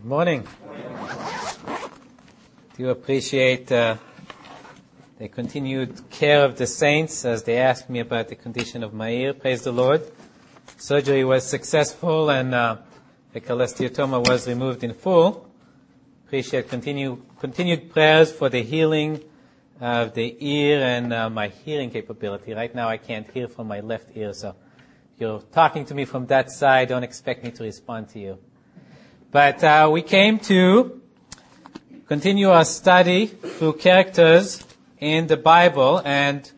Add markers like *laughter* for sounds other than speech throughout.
Good morning. Do you appreciate uh, the continued care of the saints as they asked me about the condition of my ear? Praise the Lord. Surgery was successful and uh, the cholesteatoma was removed in full. Appreciate continue, continued prayers for the healing of the ear and uh, my hearing capability. Right now I can't hear from my left ear, so if you're talking to me from that side, don't expect me to respond to you. But uh, we came to continue our study through characters in the Bible, and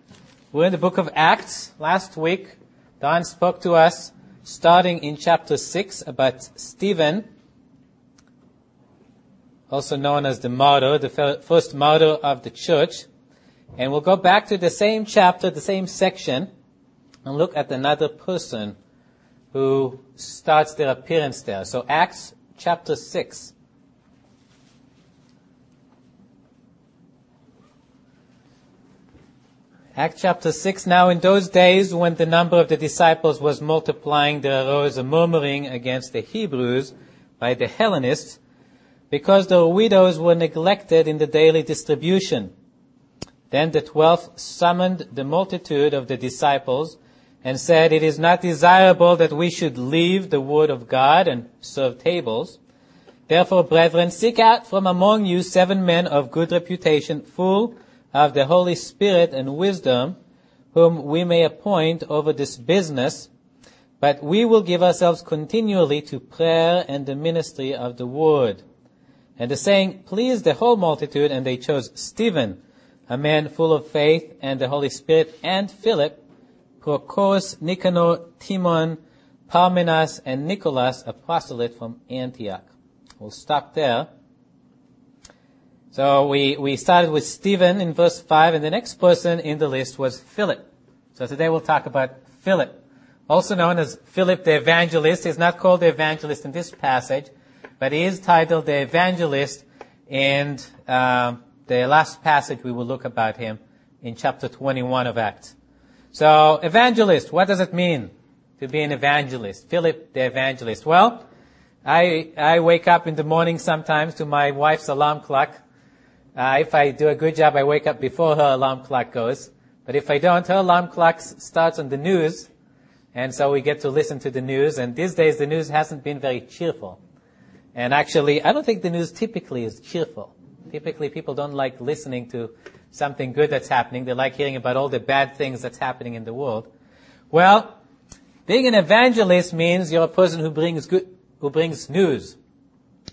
we're in the book of Acts. Last week, Don spoke to us, starting in chapter 6, about Stephen, also known as the martyr, the first martyr of the church. And we'll go back to the same chapter, the same section, and look at another person who starts their appearance there. So Acts chapter 6. Act chapter 6. Now in those days when the number of the disciples was multiplying, there arose a murmuring against the Hebrews by the Hellenists because the widows were neglected in the daily distribution. Then the twelve summoned the multitude of the disciples and said, It is not desirable that we should leave the word of God and serve tables. Therefore, brethren, seek out from among you seven men of good reputation, full of the Holy Spirit and wisdom, whom we may appoint over this business. But we will give ourselves continually to prayer and the ministry of the word. And the saying pleased the whole multitude, and they chose Stephen, a man full of faith and the Holy Spirit, and Philip, Prochorus, Nicanor, Timon, Parmenas, and Nicholas, a proselyte from Antioch. We'll stop there. So we, we started with Stephen in verse 5, and the next person in the list was Philip. So today we'll talk about Philip. Also known as Philip the Evangelist. He's not called the evangelist in this passage, but he is titled the Evangelist in uh, the last passage we will look about him in chapter 21 of Acts. So, evangelist, what does it mean to be an evangelist? Philip the evangelist. Well, I, I wake up in the morning sometimes to my wife's alarm clock. Uh, if I do a good job, I wake up before her alarm clock goes. But if I don't, her alarm clock starts on the news. And so we get to listen to the news. And these days the news hasn't been very cheerful. And actually, I don't think the news typically is cheerful. Typically people don't like listening to something good that's happening. They like hearing about all the bad things that's happening in the world. Well, being an evangelist means you're a person who brings good, who brings news.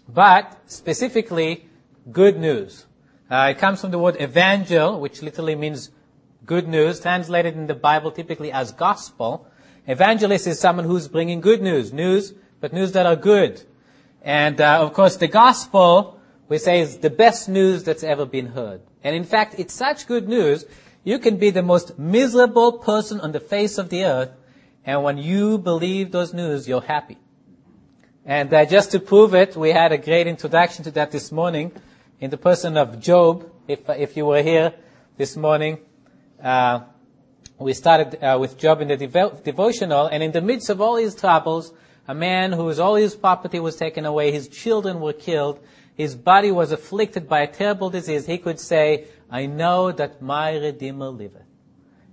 But specifically, good news. Uh, it comes from the word evangel, which literally means good news, translated in the Bible typically as gospel. Evangelist is someone who's bringing good news, news, but news that are good. And uh, of course, the gospel, we say, is the best news that's ever been heard. And in fact, it's such good news, you can be the most miserable person on the face of the earth, and when you believe those news, you're happy. And uh, just to prove it, we had a great introduction to that this morning in the person of Job. If, uh, if you were here this morning, uh, we started uh, with Job in the devo- devotional, and in the midst of all his troubles, a man whose all his property was taken away, his children were killed, his body was afflicted by a terrible disease, he could say, I know that my Redeemer liveth.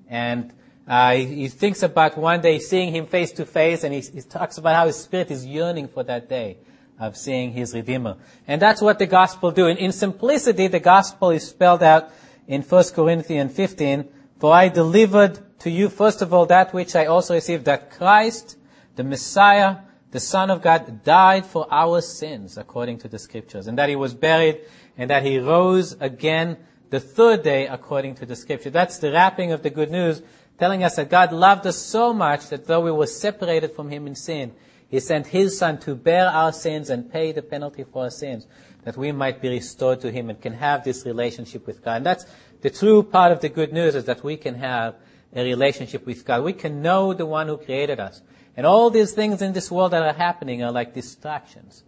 And uh, he, he, thinks about one day seeing him face to face, and he, he talks about how his spirit is yearning for that day of seeing his Redeemer. And that's what the gospel do. In, in simplicity, the gospel is spelled out in 1 Corinthians 15, For I delivered to you first of all that which I also received, that Christ, the Messiah, the Son of God died for our sins according to the scriptures, and that he was buried, and that he rose again the third day according to the scripture. That's the wrapping of the good news, telling us that God loved us so much that though we were separated from him in sin, he sent his son to bear our sins and pay the penalty for our sins, that we might be restored to him and can have this relationship with God. And that's the true part of the good news is that we can have a relationship with God. We can know the one who created us. And all these things in this world that are happening are like distractions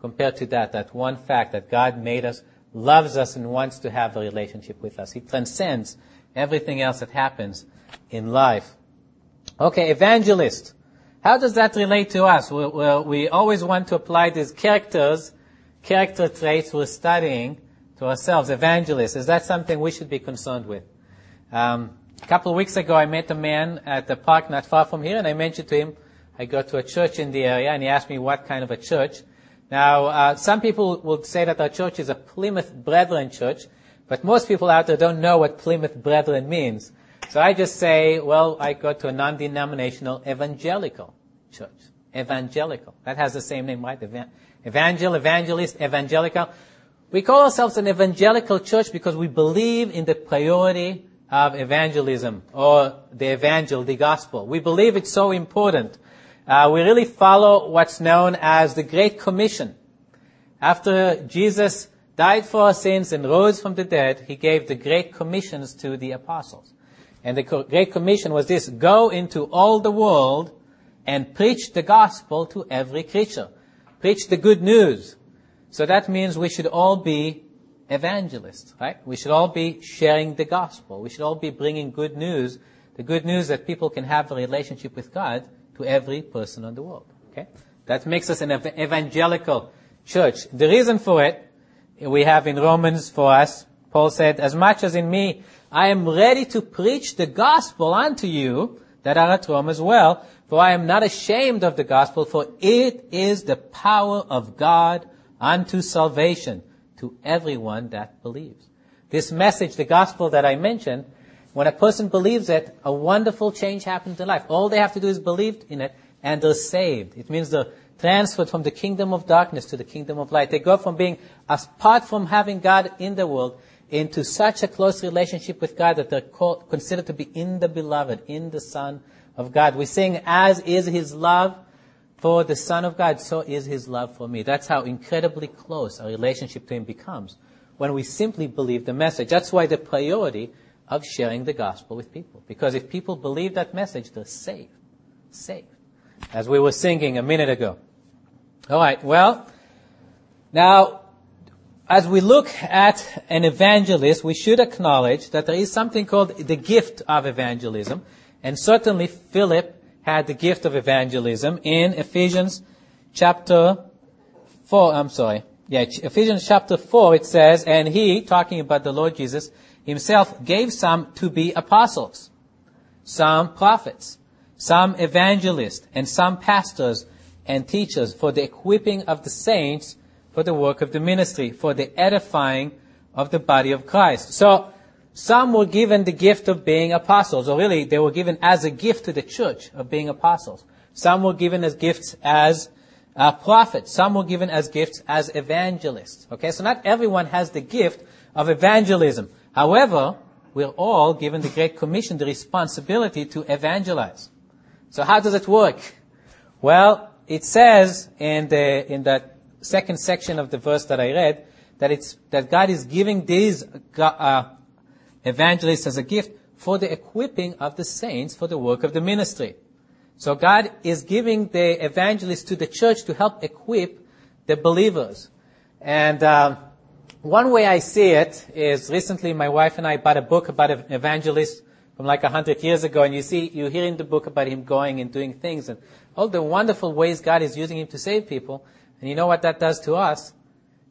compared to that, that one fact that God made us, loves us, and wants to have a relationship with us. He transcends everything else that happens in life. Okay, evangelist. How does that relate to us? We, we, always want to apply these characters character traits we're studying to ourselves, Evangelist, Is that something we should be concerned with? Um, a couple of weeks ago, I met a man at the park not far from here, and I mentioned to him I go to a church in the area, and he asked me what kind of a church. Now, uh, some people will say that our church is a Plymouth Brethren church, but most people out there don't know what Plymouth Brethren means. So I just say, well, I go to a non-denominational evangelical church. Evangelical. That has the same name, right? Evangel, evangelist, evangelical. We call ourselves an evangelical church because we believe in the priority of evangelism or the evangel, the gospel. We believe it's so important. Uh, we really follow what's known as the Great Commission. After Jesus died for our sins and rose from the dead, he gave the Great Commissions to the apostles. And the Great Commission was this, go into all the world and preach the gospel to every creature. Preach the good news. So that means we should all be evangelists, right? We should all be sharing the gospel. We should all be bringing good news, the good news that people can have a relationship with God to every person in the world. Okay? That makes us an evangelical church. The reason for it, we have in Romans for us, Paul said, as much as in me, I am ready to preach the gospel unto you that are at Rome as well, for I am not ashamed of the gospel, for it is the power of God unto salvation to everyone that believes. This message, the gospel that I mentioned, when a person believes it, a wonderful change happens in life. All they have to do is believe in it, and they're saved. It means they're transferred from the kingdom of darkness to the kingdom of light. They go from being, apart from having God in the world, into such a close relationship with God that they're called, considered to be in the beloved, in the Son of God. We sing, as is His love for the Son of God, so is His love for me. That's how incredibly close our relationship to Him becomes when we simply believe the message. That's why the priority of sharing the gospel with people. Because if people believe that message, they're saved. Saved. As we were singing a minute ago. Alright, well, now, as we look at an evangelist, we should acknowledge that there is something called the gift of evangelism. And certainly Philip had the gift of evangelism in Ephesians chapter 4, I'm sorry. Yeah, Ephesians chapter 4, it says, and he, talking about the Lord Jesus, himself gave some to be apostles, some prophets, some evangelists, and some pastors and teachers for the equipping of the saints for the work of the ministry, for the edifying of the body of Christ. So, some were given the gift of being apostles, or really, they were given as a gift to the church of being apostles. Some were given as gifts as uh, prophets. Some were given as gifts as evangelists. Okay, so not everyone has the gift of evangelism. However, we're all given the Great Commission, the responsibility to evangelize. So how does it work? Well, it says in the, in that second section of the verse that I read, that it's, that God is giving these, uh, evangelists as a gift for the equipping of the saints for the work of the ministry. So God is giving the evangelists to the church to help equip the believers. And, uh, one way I see it is recently my wife and I bought a book about an evangelist from like a hundred years ago, and you see, you hear in the book about him going and doing things and all the wonderful ways God is using him to save people. And you know what that does to us?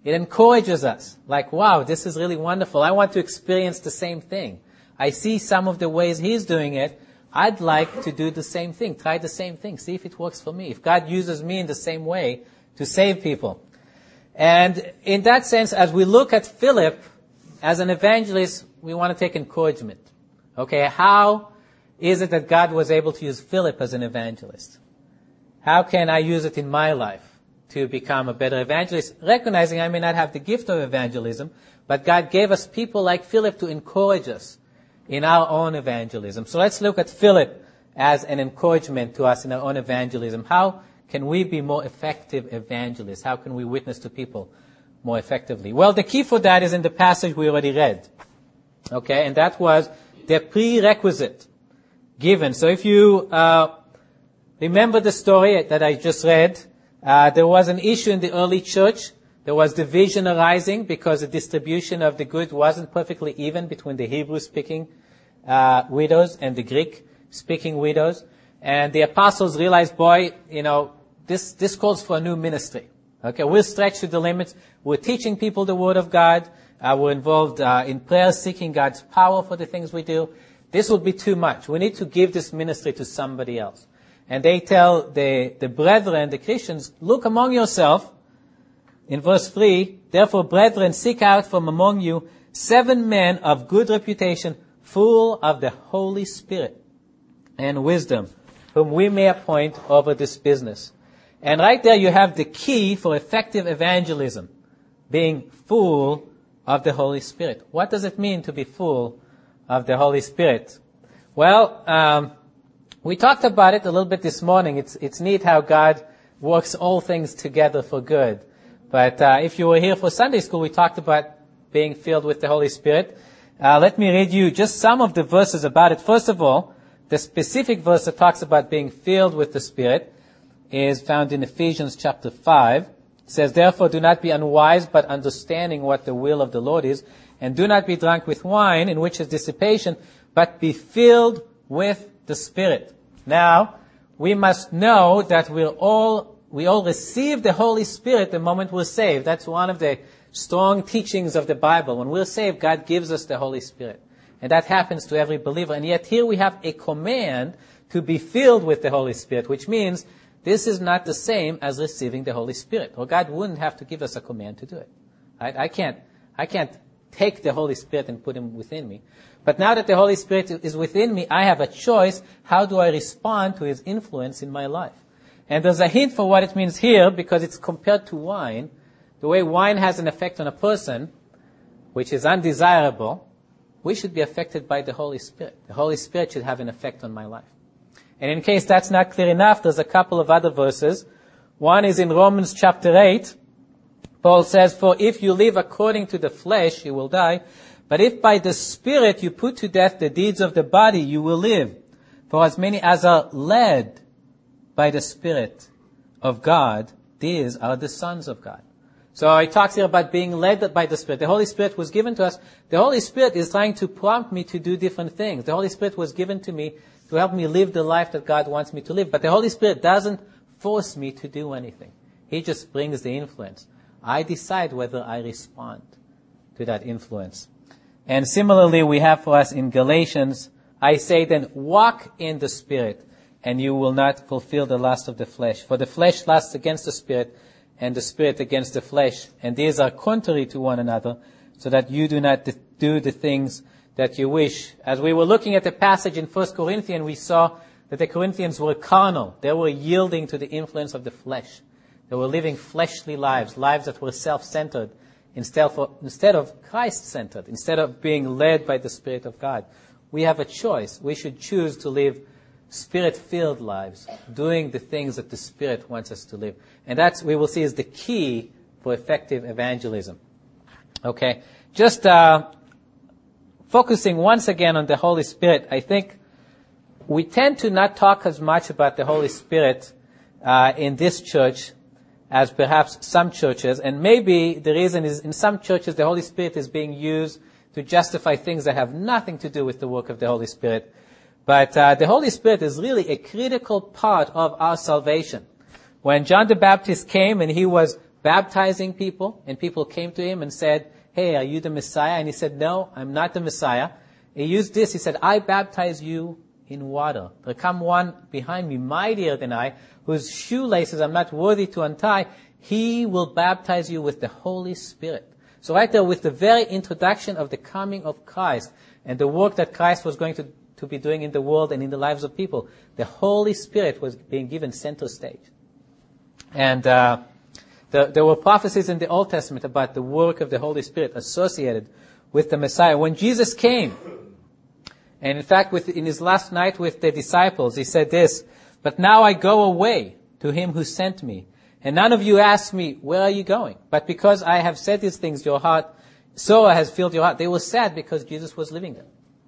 It encourages us. Like, wow, this is really wonderful. I want to experience the same thing. I see some of the ways he's doing it. I'd like to do the same thing, try the same thing, see if it works for me. If God uses me in the same way to save people. And in that sense, as we look at Philip as an evangelist, we want to take encouragement. Okay, how is it that God was able to use Philip as an evangelist? How can I use it in my life to become a better evangelist? Recognizing I may not have the gift of evangelism, but God gave us people like Philip to encourage us in our own evangelism. So let's look at Philip as an encouragement to us in our own evangelism. How can we be more effective evangelists? How can we witness to people more effectively? Well, the key for that is in the passage we already read. Okay, and that was the prerequisite given. So if you uh, remember the story that I just read, uh, there was an issue in the early church. There was division arising because the distribution of the goods wasn't perfectly even between the Hebrew-speaking uh, widows and the Greek-speaking widows. And the apostles realized, boy, you know, this, this calls for a new ministry. Okay, we're stretched to the limits. We're teaching people the Word of God. Uh, we're involved uh, in prayer, seeking God's power for the things we do. This would be too much. We need to give this ministry to somebody else. And they tell the, the brethren, the Christians, look among yourself. In verse 3, therefore, brethren, seek out from among you seven men of good reputation, full of the Holy Spirit and wisdom, whom we may appoint over this business. And right there you have the key for effective evangelism, being full of the Holy Spirit. What does it mean to be full of the Holy Spirit? Well, um, we talked about it a little bit this morning. It's, it's neat how God works all things together for good. But uh, if you were here for Sunday school, we talked about being filled with the Holy Spirit. Uh, let me read you just some of the verses about it. First of all, the specific verse that talks about being filled with the Spirit is found in Ephesians chapter 5. It says, Therefore do not be unwise, but understanding what the will of the Lord is, and do not be drunk with wine, in which is dissipation, but be filled with the Spirit. Now, we must know that we're all, we all receive the Holy Spirit the moment we're saved. That's one of the strong teachings of the Bible. When we're saved, God gives us the Holy Spirit. And that happens to every believer. And yet here we have a command to be filled with the Holy Spirit, which means this is not the same as receiving the Holy Spirit. Or God wouldn't have to give us a command to do it. I, I can't, I can't take the Holy Spirit and put him within me. But now that the Holy Spirit is within me, I have a choice. How do I respond to his influence in my life? And there's a hint for what it means here because it's compared to wine. The way wine has an effect on a person, which is undesirable, we should be affected by the Holy Spirit. The Holy Spirit should have an effect on my life. And in case that's not clear enough, there's a couple of other verses. One is in Romans chapter 8. Paul says, For if you live according to the flesh, you will die. But if by the Spirit you put to death the deeds of the body, you will live. For as many as are led by the Spirit of God, these are the sons of God. So he talks here about being led by the Spirit. The Holy Spirit was given to us. The Holy Spirit is trying to prompt me to do different things. The Holy Spirit was given to me to help me live the life that God wants me to live. But the Holy Spirit doesn't force me to do anything. He just brings the influence. I decide whether I respond to that influence. And similarly, we have for us in Galatians, I say then, walk in the Spirit, and you will not fulfill the lust of the flesh. For the flesh lusts against the Spirit, and the Spirit against the flesh. And these are contrary to one another, so that you do not do the things that you wish. As we were looking at the passage in 1 Corinthians, we saw that the Corinthians were carnal. They were yielding to the influence of the flesh. They were living fleshly lives, lives that were self-centered instead of, instead of Christ-centered, instead of being led by the Spirit of God. We have a choice. We should choose to live spirit-filled lives, doing the things that the Spirit wants us to live. And that's, we will see, is the key for effective evangelism. Okay. Just, uh, focusing once again on the Holy Spirit, I think we tend to not talk as much about the Holy Spirit uh, in this church as perhaps some churches, and maybe the reason is in some churches the Holy Spirit is being used to justify things that have nothing to do with the work of the Holy Spirit. But uh, the Holy Spirit is really a critical part of our salvation. When John the Baptist came and he was baptizing people, and people came to him and said, Hey, are you the Messiah? And he said, No, I'm not the Messiah. He used this. He said, I baptize you in water. There come one behind me, mightier than I, whose shoelaces I'm not worthy to untie. He will baptize you with the Holy Spirit. So right there, with the very introduction of the coming of Christ and the work that Christ was going to, to be doing in the world and in the lives of people, the Holy Spirit was being given center stage. And uh, the, there were prophecies in the Old Testament about the work of the Holy Spirit associated with the Messiah. When Jesus came, and in fact, with, in his last night with the disciples, he said this, But now I go away to him who sent me. And none of you ask me, where are you going? But because I have said these things, your heart, so has filled your heart. They were sad because Jesus was leaving them.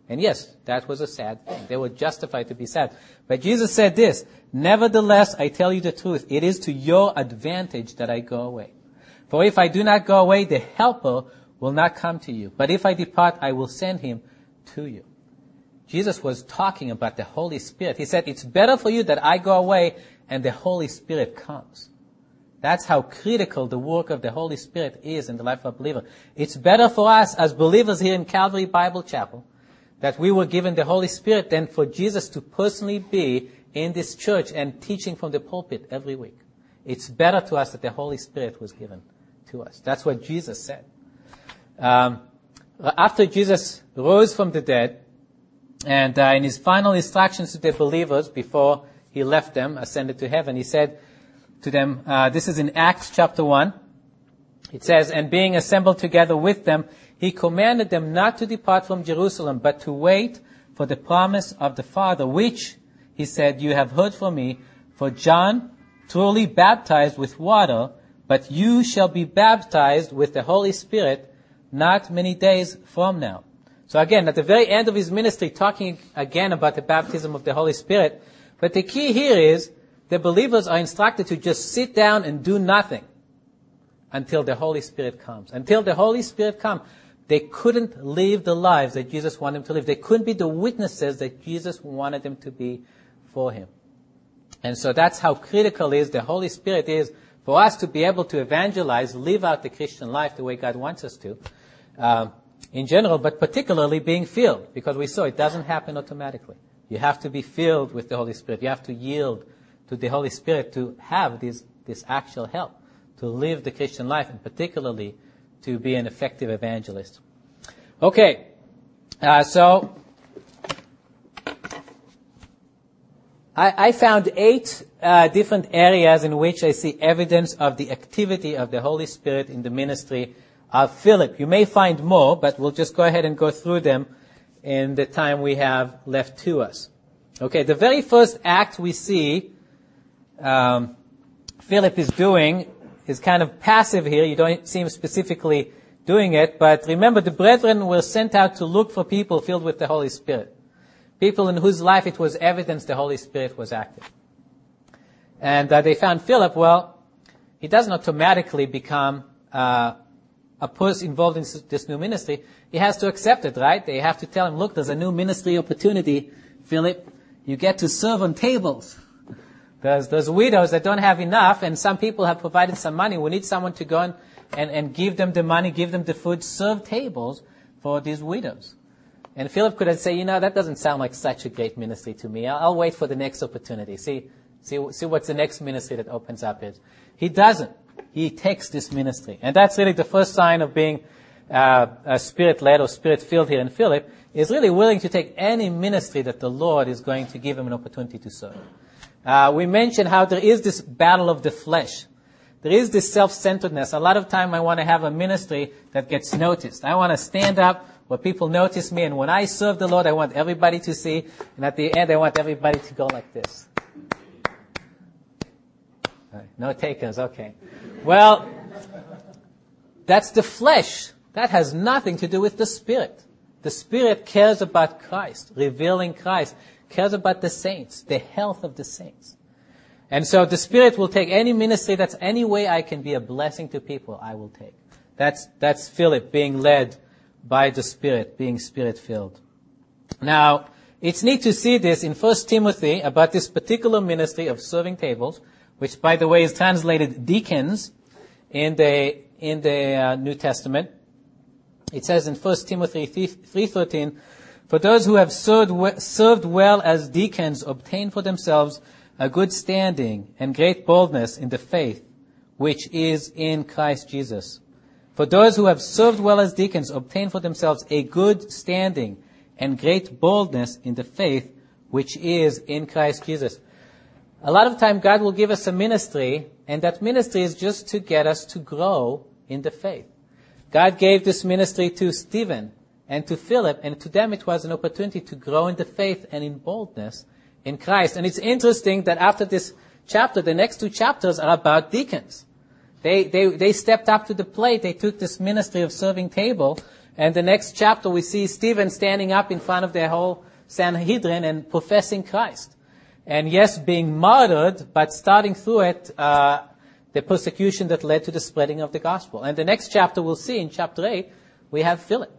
And yes, that was a sad thing. They were justified to be sad. But Jesus said this, Nevertheless, I tell you the truth, it is to your advantage that I go away. For if I do not go away, the helper will not come to you. But if I depart, I will send him to you. Jesus was talking about the Holy Spirit. He said, it's better for you that I go away and the Holy Spirit comes. That's how critical the work of the Holy Spirit is in the life of a believer. It's better for us as believers here in Calvary Bible Chapel that we were given the Holy Spirit than for Jesus to personally be in this church and teaching from the pulpit every week. It's better to us that the Holy Spirit was given to us. That's what Jesus said. Um, after Jesus rose from the dead, and uh, in his final instructions to the believers before he left them, ascended to heaven, he said to them, uh, this is in Acts chapter 1, it says, and being assembled together with them, he commanded them not to depart from Jerusalem, but to wait for the promise of the Father, which, he said, you have heard from me, for John truly baptized with water, but you shall be baptized with the Holy Spirit not many days from now. So again, at the very end of his ministry, talking again about the baptism of the Holy Spirit, but the key here is the believers are instructed to just sit down and do nothing until the Holy Spirit comes. Until the Holy Spirit comes, they couldn't live the lives that Jesus wanted them to live. They couldn't be the witnesses that Jesus wanted them to be for Him. And so that's how critical is the Holy Spirit is for us to be able to evangelize, live out the Christian life the way God wants us to, uh, in general, but particularly being filled, because we saw it doesn't happen automatically. You have to be filled with the Holy Spirit. You have to yield to the Holy Spirit to have this, this actual help, to live the Christian life, and particularly to be an effective evangelist. Okay, uh, so I, I found eight uh, different areas in which I see evidence of the activity of the Holy Spirit in the ministry of Philip. You may find more, but we'll just go ahead and go through them in the time we have left to us. Okay, the very first act we see um, Philip is doing is kind of passive here. You don't see him specifically doing it, but remember the brethren were sent out to look for people filled with the Holy Spirit people in whose life it was evidence the Holy Spirit was active. And uh, they found Philip, well, he doesn't automatically become uh, a person involved in this new ministry. He has to accept it, right? They have to tell him, look, there's a new ministry opportunity, Philip. You get to serve on tables. There's, there's widows that don't have enough, and some people have provided some money. We need someone to go and, and, and give them the money, give them the food, serve tables for these widows. And Philip could have said, you know, that doesn't sound like such a great ministry to me. I'll, I'll wait for the next opportunity. See, see, see what's the next ministry that opens up is. He doesn't. He takes this ministry. And that's really the first sign of being uh, spirit-led or spirit-filled here in Philip, is really willing to take any ministry that the Lord is going to give him an opportunity to serve. Uh, we mentioned how there is this battle of the flesh. There is this self-centeredness. A lot of time I want to have a ministry that gets noticed. I want to stand up where people notice me. And when I serve the Lord, I want everybody to see. And at the end, I want everybody to go like this. No takers, okay. Well, that's the flesh. That has nothing to do with the spirit. The spirit cares about Christ, revealing Christ, cares about the saints, the health of the saints. And so the spirit will take any ministry that's any way I can be a blessing to people, I will take. That's, that's Philip being led by the Spirit, being Spirit filled. Now, it's neat to see this in 1 Timothy about this particular ministry of serving tables, which by the way is translated deacons in the, in the uh, New Testament. It says in 1 Timothy 3.13, For those who have served, served well as deacons obtain for themselves a good standing and great boldness in the faith, which is in Christ Jesus. For those who have served well as deacons obtain for themselves a good standing and great boldness in the faith which is in Christ Jesus. A lot of time God will give us a ministry and that ministry is just to get us to grow in the faith. God gave this ministry to Stephen and to Philip and to them it was an opportunity to grow in the faith and in boldness in Christ. And it's interesting that after this chapter, the next two chapters are about deacons. They, they, they stepped up to the plate. They took this ministry of serving table. And the next chapter we see Stephen standing up in front of the whole Sanhedrin and professing Christ. And yes, being martyred, but starting through it, uh, the persecution that led to the spreading of the gospel. And the next chapter we'll see in chapter 8, we have Philip,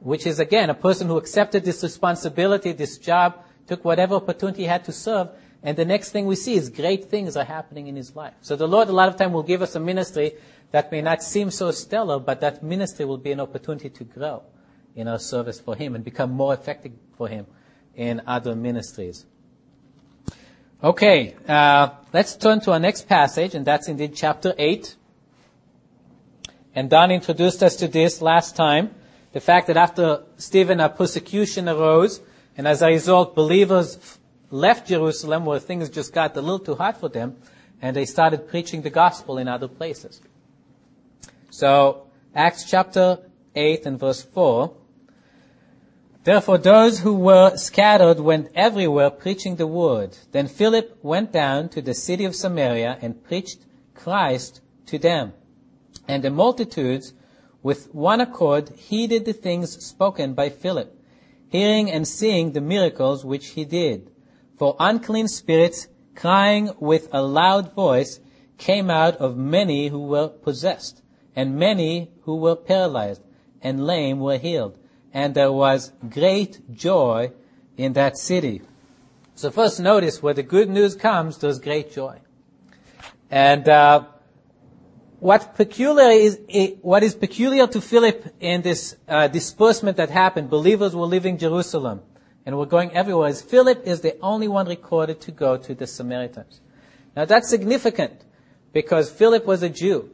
which is again a person who accepted this responsibility, this job, took whatever opportunity he had to serve, And the next thing we see is great things are happening in his life. So the Lord a lot of time will give us a ministry that may not seem so stellar, but that ministry will be an opportunity to grow in our service for him and become more effective for him in other ministries. Okay, uh, let's turn to our next passage, and that's indeed chapter 8. And Don introduced us to this last time. The fact that after Stephen, a persecution arose, and as a result, believers left Jerusalem where things just got a little too hot for them, and they started preaching the gospel in other places. So, Acts chapter 8 and verse 4. Therefore those who were scattered went everywhere preaching the word. Then Philip went down to the city of Samaria and preached Christ to them. And the multitudes with one accord heeded the things spoken by Philip, hearing and seeing the miracles which he did. For unclean spirits, crying with a loud voice, came out of many who were possessed, and many who were paralyzed, and lame were healed. And there was great joy in that city. So first notice where the good news comes, there's great joy. And uh, what peculiar is what is peculiar to Philip in this uh, disbursement that happened, believers were leaving Jerusalem and were going everywhere. Is Philip is the only one recorded to go to the Samaritans. Now that's significant because Philip was a Jew,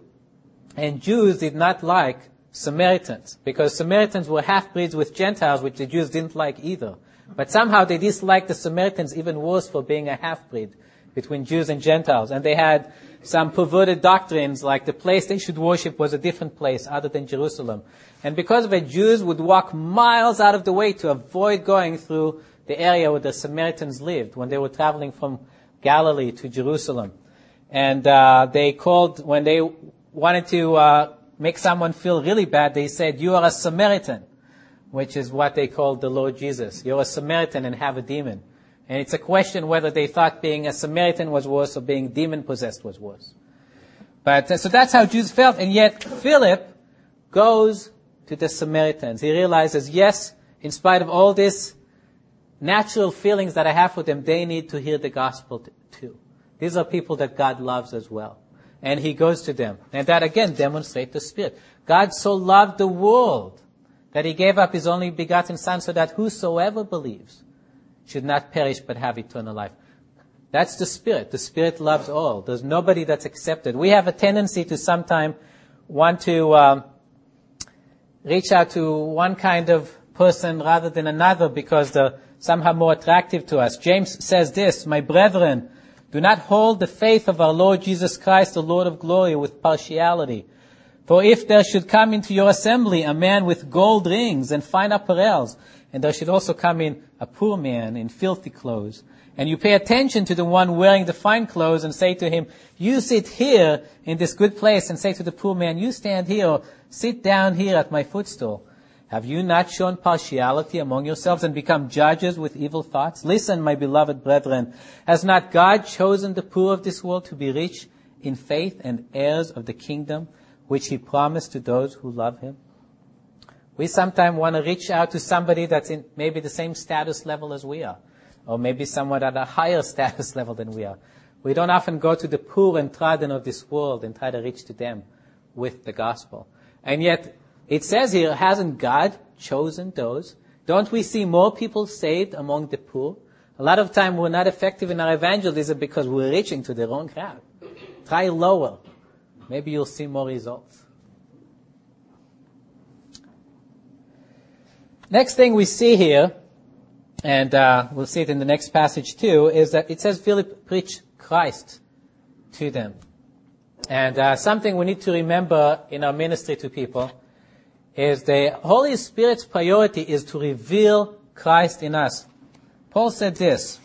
and Jews did not like Samaritans because Samaritans were half breeds with Gentiles, which the Jews didn't like either. But somehow they disliked the Samaritans even worse for being a half breed between Jews and Gentiles, and they had some perverted doctrines like the place they should worship was a different place other than Jerusalem. And because of it, Jews would walk miles out of the way to avoid going through the area where the Samaritans lived when they were traveling from Galilee to Jerusalem. And uh, they called, when they wanted to uh, make someone feel really bad, they said, you are a Samaritan, which is what they called the Lord Jesus. You're a Samaritan and have a demon. And it's a question whether they thought being a Samaritan was worse or being demon possessed was worse. But, uh, so that's how Jews felt. And yet, Philip goes to the Samaritans. He realizes, yes, in spite of all this natural feelings that I have for them, they need to hear the gospel too. These are people that God loves as well. And he goes to them. And that again demonstrates the Spirit. God so loved the world that he gave up his only begotten Son so that whosoever believes should not perish but have eternal life. That's the Spirit. The Spirit loves all. There's nobody that's accepted. We have a tendency to sometimes want to um, reach out to one kind of person rather than another because they're somehow more attractive to us. James says this, My brethren, do not hold the faith of our Lord Jesus Christ, the Lord of glory, with partiality. For if there should come into your assembly a man with gold rings and fine apparels, and there should also come in a poor man in filthy clothes, and you pay attention to the one wearing the fine clothes and say to him, you sit here in this good place and say to the poor man, you stand here or sit down here at my footstool. Have you not shown partiality among yourselves and become judges with evil thoughts? Listen, my beloved brethren, has not God chosen the poor of this world to be rich in faith and heirs of the kingdom which he promised to those who love him? We sometimes want to reach out to somebody that's in maybe the same status level as we are or maybe someone at a higher *laughs* status level than we are. We don't often go to the poor and trodden of this world and try to reach to them with the gospel. And yet, it says here, hasn't God chosen those? Don't we see more people saved among the poor? A lot of time we're not effective in our evangelism because we're reaching to the wrong crowd. Try lower. Maybe you'll see more results. Next thing we see here and uh, we'll see it in the next passage too, is that it says Philip preached Christ to them. And uh, something we need to remember in our ministry to people is the Holy Spirit's priority is to reveal Christ in us. Paul said this.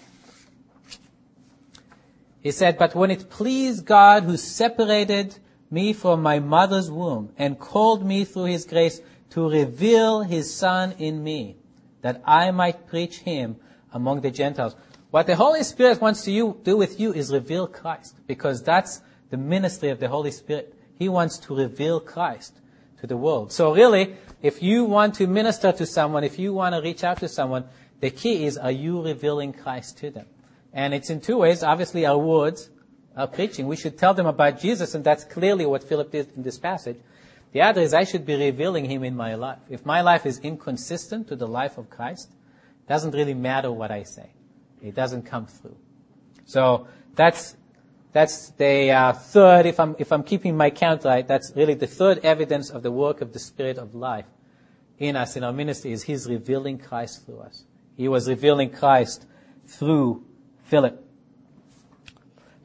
He said, But when it pleased God who separated me from my mother's womb and called me through his grace to reveal his son in me, that I might preach him among the Gentiles. What the Holy Spirit wants to you, do with you is reveal Christ, because that's the ministry of the Holy Spirit. He wants to reveal Christ to the world. So really, if you want to minister to someone, if you want to reach out to someone, the key is, are you revealing Christ to them? And it's in two ways. Obviously, our words our preaching. We should tell them about Jesus, and that's clearly what Philip did in this passage. The other is I should be revealing him in my life. If my life is inconsistent to the life of Christ, it doesn't really matter what I say. It doesn't come through. So that's that's the uh, third. If I'm if I'm keeping my count right, that's really the third evidence of the work of the Spirit of life in us in our ministry is He's revealing Christ through us. He was revealing Christ through Philip.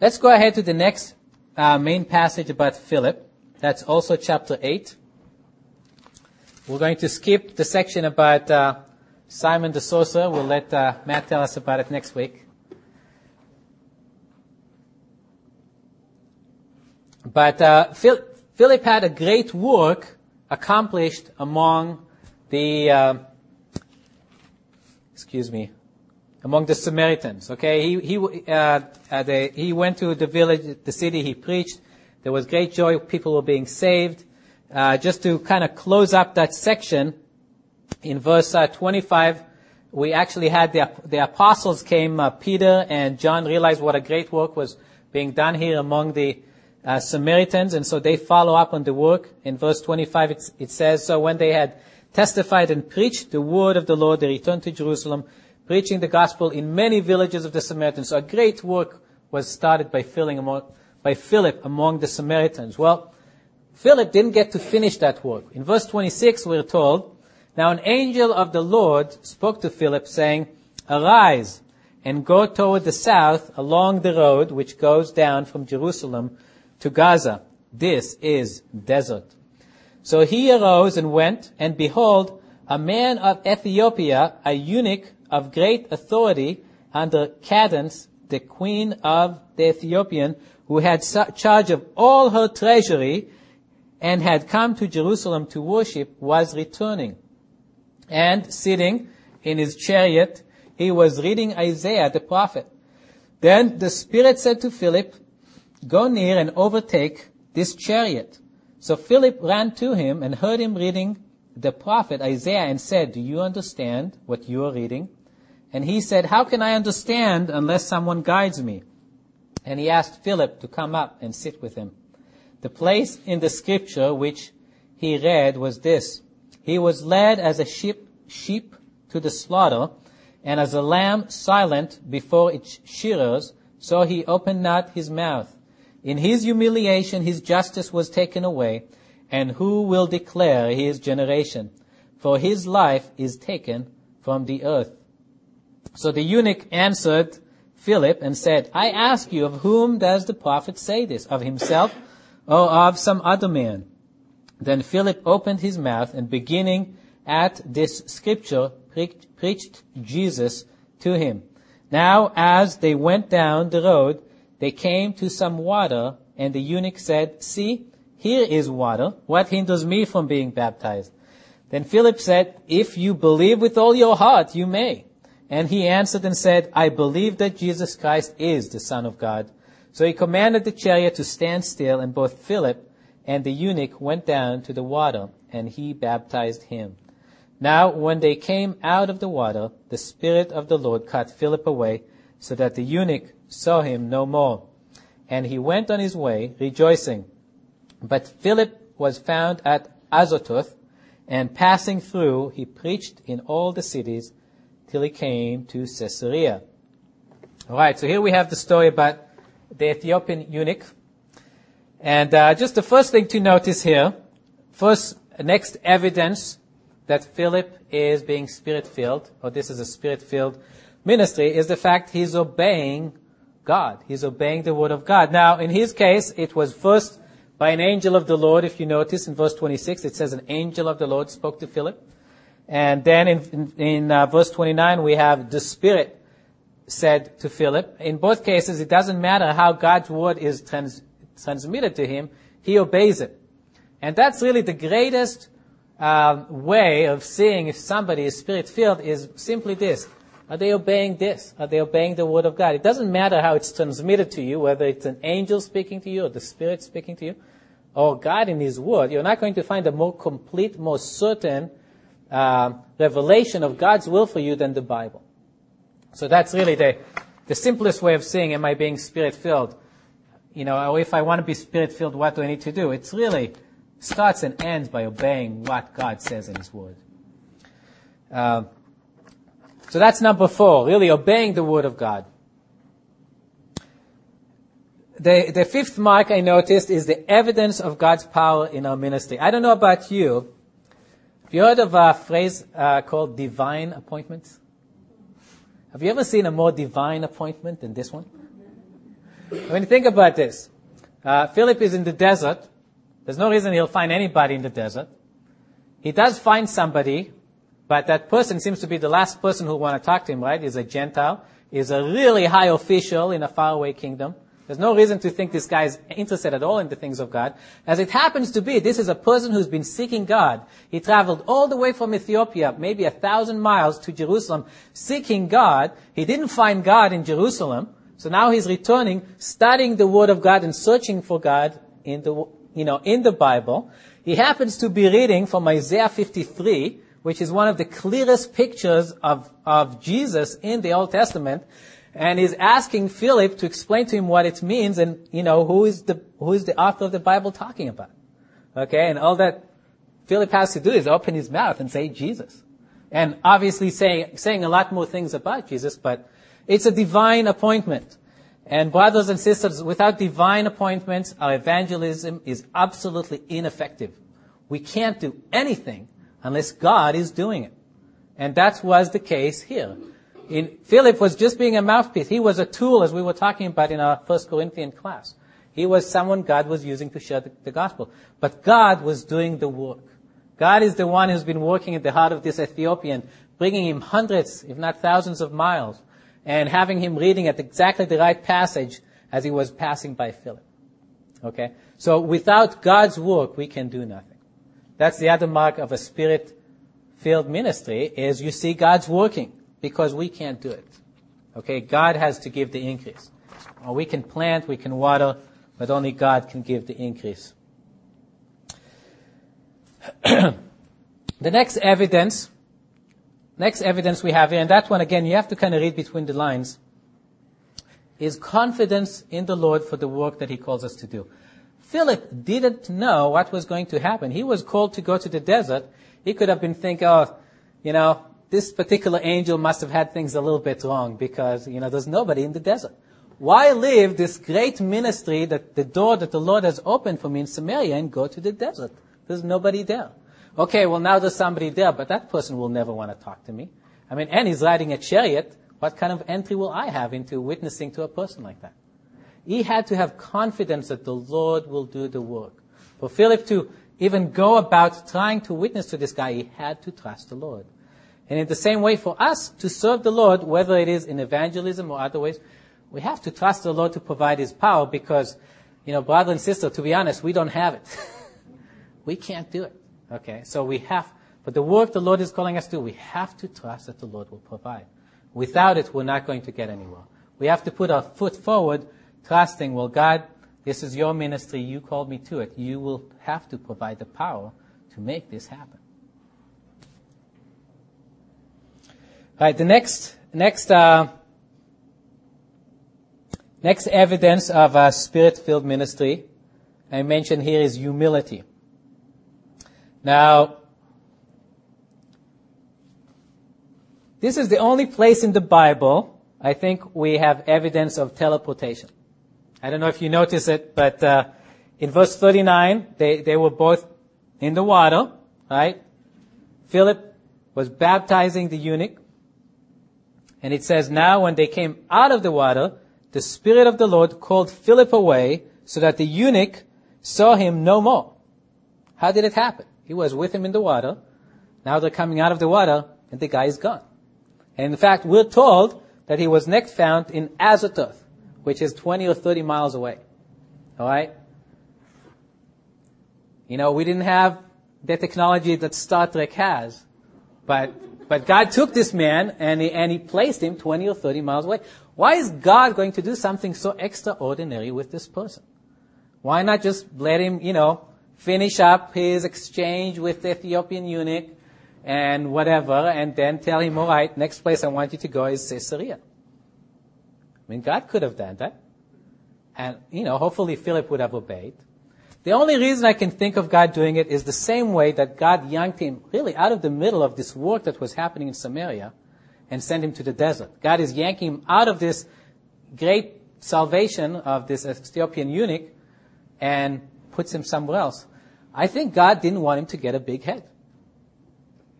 Let's go ahead to the next uh, main passage about Philip. That's also chapter 8. We're going to skip the section about uh, Simon the sorcerer. We'll let uh, Matt tell us about it next week. But uh, Phil, Philip had a great work accomplished among the, uh, excuse me, among the Samaritans. Okay, he he uh, he went to the village, the city. He preached. There was great joy. People were being saved. Uh, just to kind of close up that section, in verse uh, 25, we actually had the the apostles came. Uh, Peter and John realized what a great work was being done here among the uh, Samaritans, and so they follow up on the work. In verse 25, it says, "So when they had testified and preached the word of the Lord, they returned to Jerusalem." preaching the gospel in many villages of the Samaritans. So a great work was started by, among, by Philip among the Samaritans. Well, Philip didn't get to finish that work. In verse 26, we're told, Now an angel of the Lord spoke to Philip, saying, Arise and go toward the south along the road which goes down from Jerusalem to Gaza. This is desert. So he arose and went, and behold, a man of Ethiopia, a eunuch of great authority under Candace, the queen of the Ethiopian, who had charge of all her treasury and had come to Jerusalem to worship, was returning. And sitting in his chariot, he was reading Isaiah the prophet. Then the Spirit said to Philip, Go near and overtake this chariot. So Philip ran to him and heard him reading the prophet Isaiah and said, Do you understand what you are reading? And he said, How can I understand unless someone guides me? And he asked Philip to come up and sit with him. The place in the scripture which he read was this. He was led as a sheep, sheep to the slaughter, and as a lamb silent before its shearers, so he opened not his mouth. In his humiliation his justice was taken away, and who will declare his generation? For his life is taken from the earth. So the eunuch answered Philip and said, I ask you, of whom does the prophet say this? Of himself or of some other man? Then Philip opened his mouth and beginning at this scripture preached, Jesus to him. Now as they went down the road, they came to some water and the eunuch said, see, here is water. What hinders me from being baptized? Then Philip said, if you believe with all your heart, you may. And he answered and said, I believe that Jesus Christ is the Son of God. So he commanded the chariot to stand still, and both Philip and the eunuch went down to the water, and he baptized him. Now, when they came out of the water, the Spirit of the Lord caught Philip away, so that the eunuch saw him no more. And he went on his way, rejoicing. But Philip was found at Azotus, and passing through, he preached in all the cities till he came to Caesarea. Alright, so here we have the story about the Ethiopian eunuch. And uh, just the first thing to notice here, first, next evidence that Philip is being spirit filled, or this is a spirit filled ministry, is the fact he's obeying God. He's obeying the word of God. Now, in his case, it was first by an angel of the Lord. If you notice in verse 26, it says an angel of the Lord spoke to Philip. And then in, in, in uh, verse 29, we have the Spirit said to Philip. In both cases, it doesn't matter how God's word is trans, transmitted to him, he obeys it. And that's really the greatest uh, way of seeing if somebody is spirit filled is simply this. Are they obeying this? Are they obeying the word of God? It doesn't matter how it's transmitted to you, whether it's an angel speaking to you or the Spirit speaking to you, or God in His word. You're not going to find a more complete, more certain uh, revelation of God's will for you than the Bible. So that's really the, the simplest way of saying, am I being spirit filled? You know, if I want to be spirit filled, what do I need to do? It's really starts and ends by obeying what God says in His Word. Uh, so that's number four, really obeying the Word of God. The, the fifth mark I noticed is the evidence of God's power in our ministry. I don't know about you. Have you heard of a phrase uh, called divine appointments? Have you ever seen a more divine appointment than this one? When you think about this, uh, Philip is in the desert. There's no reason he'll find anybody in the desert. He does find somebody, but that person seems to be the last person who want to talk to him, right? He's a Gentile. He's a really high official in a faraway kingdom. There's no reason to think this guy is interested at all in the things of God. As it happens to be, this is a person who's been seeking God. He traveled all the way from Ethiopia, maybe a thousand miles to Jerusalem, seeking God. He didn't find God in Jerusalem. So now he's returning, studying the Word of God and searching for God in the, you know, in the Bible. He happens to be reading from Isaiah 53, which is one of the clearest pictures of, of Jesus in the Old Testament and he's asking Philip to explain to him what it means and, you know, who is the, who is the author of the Bible talking about. Okay, and all that Philip has to do is open his mouth and say Jesus. And obviously saying, saying a lot more things about Jesus, but it's a divine appointment. And brothers and sisters, without divine appointments, our evangelism is absolutely ineffective. We can't do anything unless God is doing it. And that was the case here. In, Philip was just being a mouthpiece. He was a tool, as we were talking about in our First Corinthian class. He was someone God was using to share the, the gospel. But God was doing the work. God is the one who's been working at the heart of this Ethiopian, bringing him hundreds, if not thousands of miles, and having him reading at exactly the right passage as he was passing by Philip. Okay? So without God's work, we can do nothing. That's the other mark of a spirit-filled ministry, is you see God's working because we can't do it. Okay, God has to give the increase. Well, we can plant, we can water, but only God can give the increase. *clears throat* the next evidence, next evidence we have here, and that one again, you have to kind of read between the lines, is confidence in the Lord for the work that He calls us to do. Philip didn't know what was going to happen. He was called to go to the desert. He could have been thinking, oh, you know, this particular angel must have had things a little bit wrong because, you know, there's nobody in the desert. Why leave this great ministry that the door that the Lord has opened for me in Samaria and go to the desert? There's nobody there. Okay, well now there's somebody there, but that person will never want to talk to me. I mean, and he's riding a chariot. What kind of entry will I have into witnessing to a person like that? He had to have confidence that the Lord will do the work. For Philip to even go about trying to witness to this guy, he had to trust the Lord. And in the same way, for us to serve the Lord, whether it is in evangelism or other ways, we have to trust the Lord to provide His power because, you know, brother and sister, to be honest, we don't have it. *laughs* we can't do it. Okay? So we have, but the work the Lord is calling us to, we have to trust that the Lord will provide. Without it, we're not going to get anywhere. We have to put our foot forward, trusting, well, God, this is your ministry. You called me to it. You will have to provide the power to make this happen. Right, the next, next, uh, next evidence of a spirit-filled ministry I mentioned here is humility. Now, this is the only place in the Bible I think we have evidence of teleportation. I don't know if you notice it, but uh, in verse 39, they, they were both in the water, right? Philip was baptizing the eunuch. And it says, now when they came out of the water, the Spirit of the Lord called Philip away so that the eunuch saw him no more. How did it happen? He was with him in the water. Now they're coming out of the water and the guy is gone. And in fact, we're told that he was next found in Azotus, which is 20 or 30 miles away. Alright? You know, we didn't have the technology that Star Trek has, but but God took this man and he, and he placed him 20 or 30 miles away. Why is God going to do something so extraordinary with this person? Why not just let him, you know, finish up his exchange with the Ethiopian eunuch and whatever, and then tell him, all right, next place I want you to go is Caesarea. I mean, God could have done that. And, you know, hopefully Philip would have obeyed. The only reason I can think of God doing it is the same way that God yanked him really out of the middle of this work that was happening in Samaria and sent him to the desert. God is yanking him out of this great salvation of this Ethiopian eunuch and puts him somewhere else. I think God didn't want him to get a big head.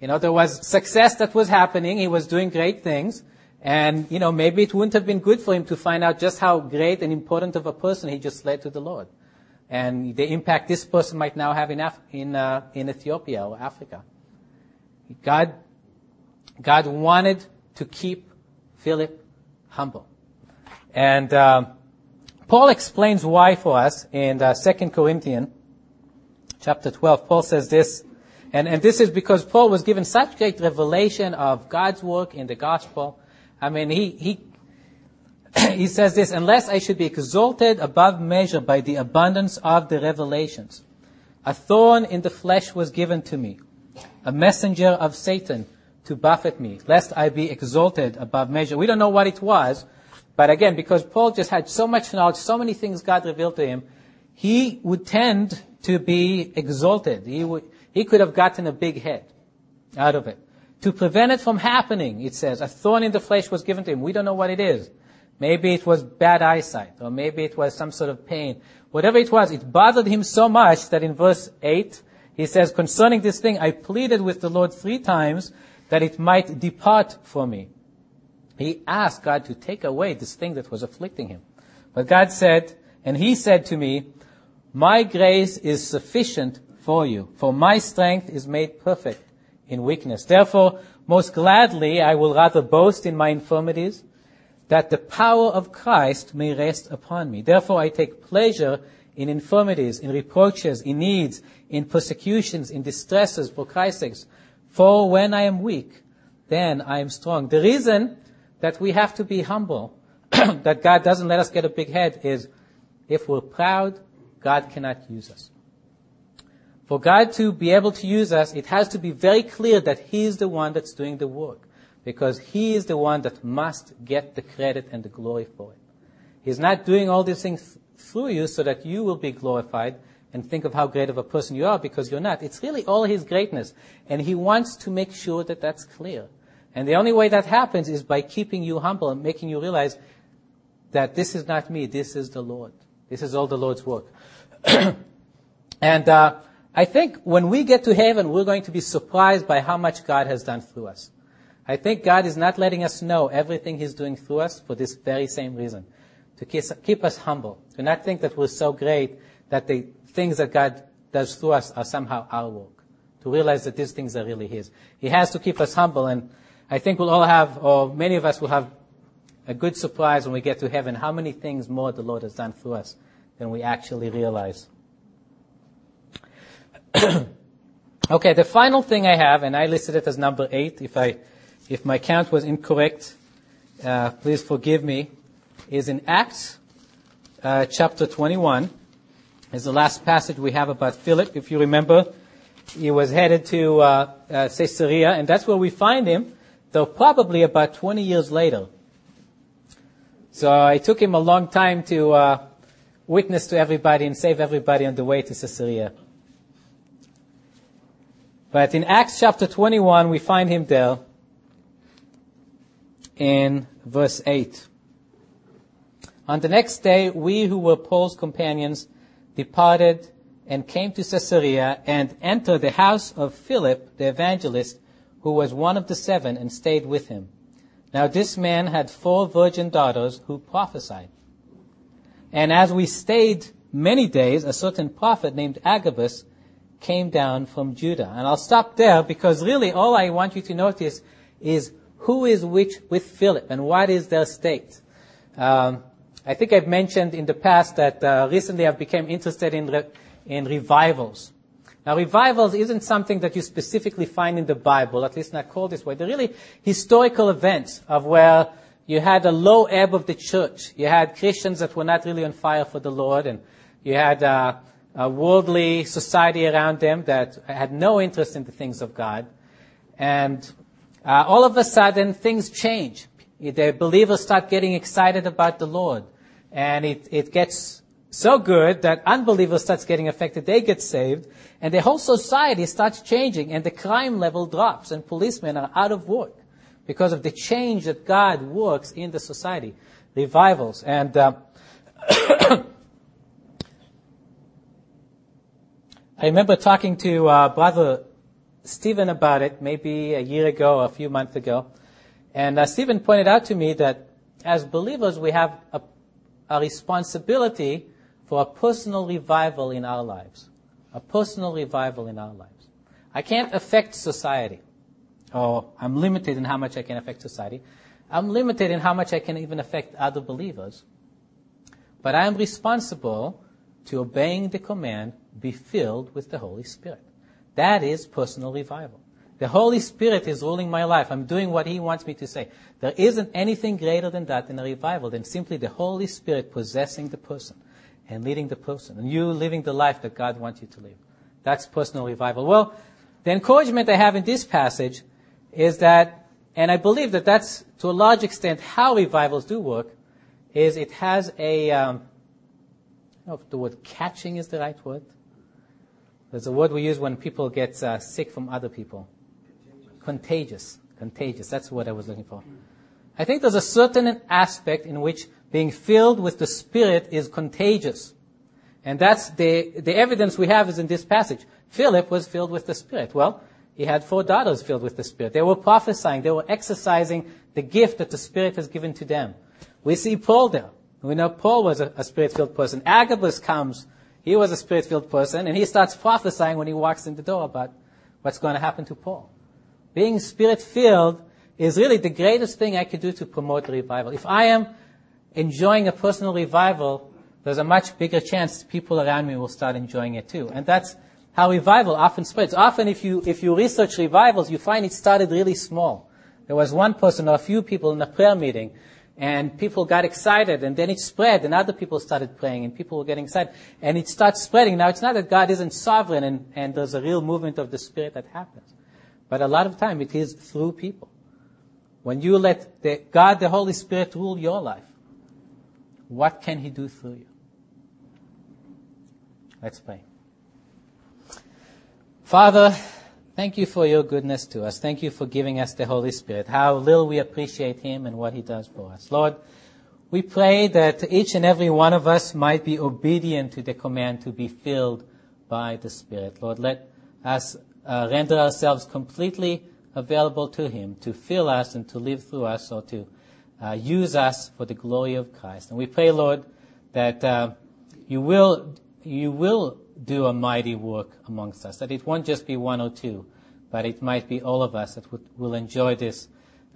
You know, there was success that was happening. He was doing great things. And, you know, maybe it wouldn't have been good for him to find out just how great and important of a person he just led to the Lord. And the impact this person might now have in, Af- in, uh, in Ethiopia or Africa. God, God wanted to keep Philip humble. And uh, Paul explains why for us in uh, 2 Corinthians chapter 12. Paul says this, and, and this is because Paul was given such great revelation of God's work in the gospel. I mean, he, he, *clears throat* he says this, unless I should be exalted above measure by the abundance of the revelations. A thorn in the flesh was given to me, a messenger of Satan to buffet me, lest I be exalted above measure. We don't know what it was, but again, because Paul just had so much knowledge, so many things God revealed to him, he would tend to be exalted. He, would, he could have gotten a big head out of it. To prevent it from happening, it says, a thorn in the flesh was given to him. We don't know what it is. Maybe it was bad eyesight, or maybe it was some sort of pain. Whatever it was, it bothered him so much that in verse 8, he says, concerning this thing, I pleaded with the Lord three times that it might depart from me. He asked God to take away this thing that was afflicting him. But God said, and he said to me, my grace is sufficient for you, for my strength is made perfect in weakness. Therefore, most gladly I will rather boast in my infirmities, that the power of Christ may rest upon me. Therefore I take pleasure in infirmities, in reproaches, in needs, in persecutions, in distresses for Christ's sake. For when I am weak, then I am strong. The reason that we have to be humble, *clears throat* that God doesn't let us get a big head is if we're proud, God cannot use us. For God to be able to use us, it has to be very clear that He is the one that's doing the work. Because He is the one that must get the credit and the glory for it. He's not doing all these things through you so that you will be glorified and think of how great of a person you are because you're not. It's really all His greatness. And He wants to make sure that that's clear. And the only way that happens is by keeping you humble and making you realize that this is not me, this is the Lord. This is all the Lord's work. *clears throat* and uh, I think when we get to heaven, we're going to be surprised by how much God has done through us. I think God is not letting us know everything He's doing through us for this very same reason. To keep us humble. To not think that we're so great that the things that God does through us are somehow our work. To realize that these things are really His. He has to keep us humble and I think we'll all have, or many of us will have a good surprise when we get to heaven how many things more the Lord has done through us than we actually realize. *coughs* okay, the final thing I have, and I listed it as number eight. If I, if my count was incorrect, uh, please forgive me. Is in Acts uh, chapter 21. Is the last passage we have about Philip. If you remember, he was headed to uh, uh Caesarea, and that's where we find him. Though probably about 20 years later. So it took him a long time to uh, witness to everybody and save everybody on the way to Caesarea. But in Acts chapter 21, we find him there in verse 8. On the next day, we who were Paul's companions departed and came to Caesarea and entered the house of Philip the evangelist, who was one of the seven, and stayed with him. Now this man had four virgin daughters who prophesied. And as we stayed many days, a certain prophet named Agabus came down from Judah. And I'll stop there because really all I want you to notice is who is which with Philip and what is their state. Um, I think I've mentioned in the past that uh, recently I've become interested in re- in revivals. Now, revivals isn't something that you specifically find in the Bible, at least not called this way. They're really historical events of where you had a low ebb of the church. You had Christians that were not really on fire for the Lord, and you had uh, a worldly society around them that had no interest in the things of God. And uh, all of a sudden, things change. the believers start getting excited about the Lord. And it, it gets so good that unbelievers starts getting affected. They get saved. And the whole society starts changing and the crime level drops and policemen are out of work because of the change that God works in the society. Revivals. And, uh, *coughs* *coughs* I remember talking to uh, Brother Stephen about it maybe a year ago, a few months ago. And uh, Stephen pointed out to me that as believers, we have a, a responsibility for a personal revival in our lives. A personal revival in our lives. I can't affect society. Or I'm limited in how much I can affect society. I'm limited in how much I can even affect other believers. But I am responsible to obeying the command, be filled with the Holy Spirit. That is personal revival. The Holy Spirit is ruling my life. I'm doing what He wants me to say. There isn't anything greater than that in a revival than simply the Holy Spirit possessing the person and leading the person and you living the life that God wants you to live. That's personal revival. Well, the encouragement I have in this passage is that, and I believe that that's to a large extent how revivals do work, is it has a, um, I don't know if the word catching is the right word. There's a word we use when people get uh, sick from other people. Contagious. Contagious. That's what I was looking for. I think there's a certain aspect in which being filled with the Spirit is contagious. And that's the, the evidence we have is in this passage. Philip was filled with the Spirit. Well, he had four daughters filled with the Spirit. They were prophesying. They were exercising the gift that the Spirit has given to them. We see Paul there. We know Paul was a, a Spirit-filled person. Agabus comes. He was a Spirit-filled person, and he starts prophesying when he walks in the door about what's going to happen to Paul. Being spirit filled is really the greatest thing I could do to promote revival. If I am enjoying a personal revival, there's a much bigger chance people around me will start enjoying it too. And that's how revival often spreads. Often if you, if you research revivals, you find it started really small. There was one person or a few people in a prayer meeting and people got excited and then it spread and other people started praying and people were getting excited and it starts spreading. Now it's not that God isn't sovereign and, and there's a real movement of the Spirit that happens. But a lot of time it is through people. When you let the, God, the Holy Spirit rule your life, what can He do through you? Let's pray. Father, thank you for your goodness to us. Thank you for giving us the Holy Spirit. How little we appreciate Him and what He does for us. Lord, we pray that each and every one of us might be obedient to the command to be filled by the Spirit. Lord, let us uh, render ourselves completely available to Him to fill us and to live through us or to uh, use us for the glory of Christ. And we pray, Lord, that uh, you will you will do a mighty work amongst us. That it won't just be one or two, but it might be all of us that would, will enjoy this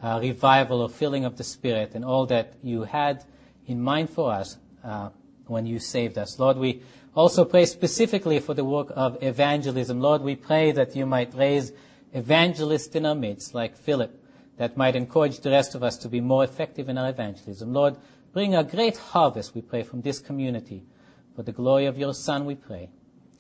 uh, revival or filling of the Spirit and all that you had in mind for us uh, when you saved us. Lord, we also pray specifically for the work of evangelism. Lord, we pray that you might raise evangelists in our midst, like Philip, that might encourage the rest of us to be more effective in our evangelism. Lord, bring a great harvest, we pray, from this community. For the glory of your Son, we pray.